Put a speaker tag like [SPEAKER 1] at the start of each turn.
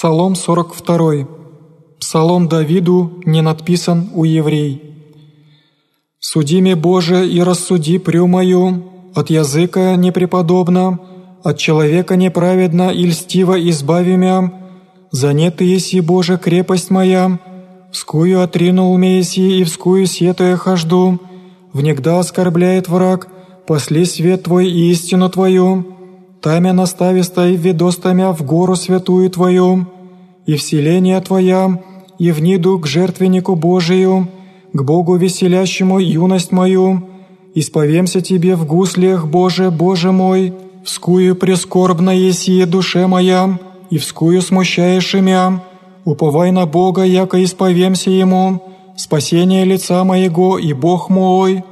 [SPEAKER 1] Псалом 42. Псалом Давиду не надписан у еврей. «Суди мне, Боже, и рассуди прю мою, от языка непреподобно, от человека неправедно и льстиво избави мя, за нет еси, Боже, крепость моя, вскую отринул меси и вскую сетуя хожду, внегда оскорбляет враг, после свет Твой и истину Твою, тамя наставистой ведостамя в гору святую Твою, и вселение Твоя, и вниду к жертвеннику Божию, к Богу веселящему юность мою, исповемся Тебе в гуслях, Боже, Боже мой, вскую прискорбно еси душе моя, и вскую смущаешь имя, уповай на Бога, яко исповемся Ему, спасение лица моего и Бог мой,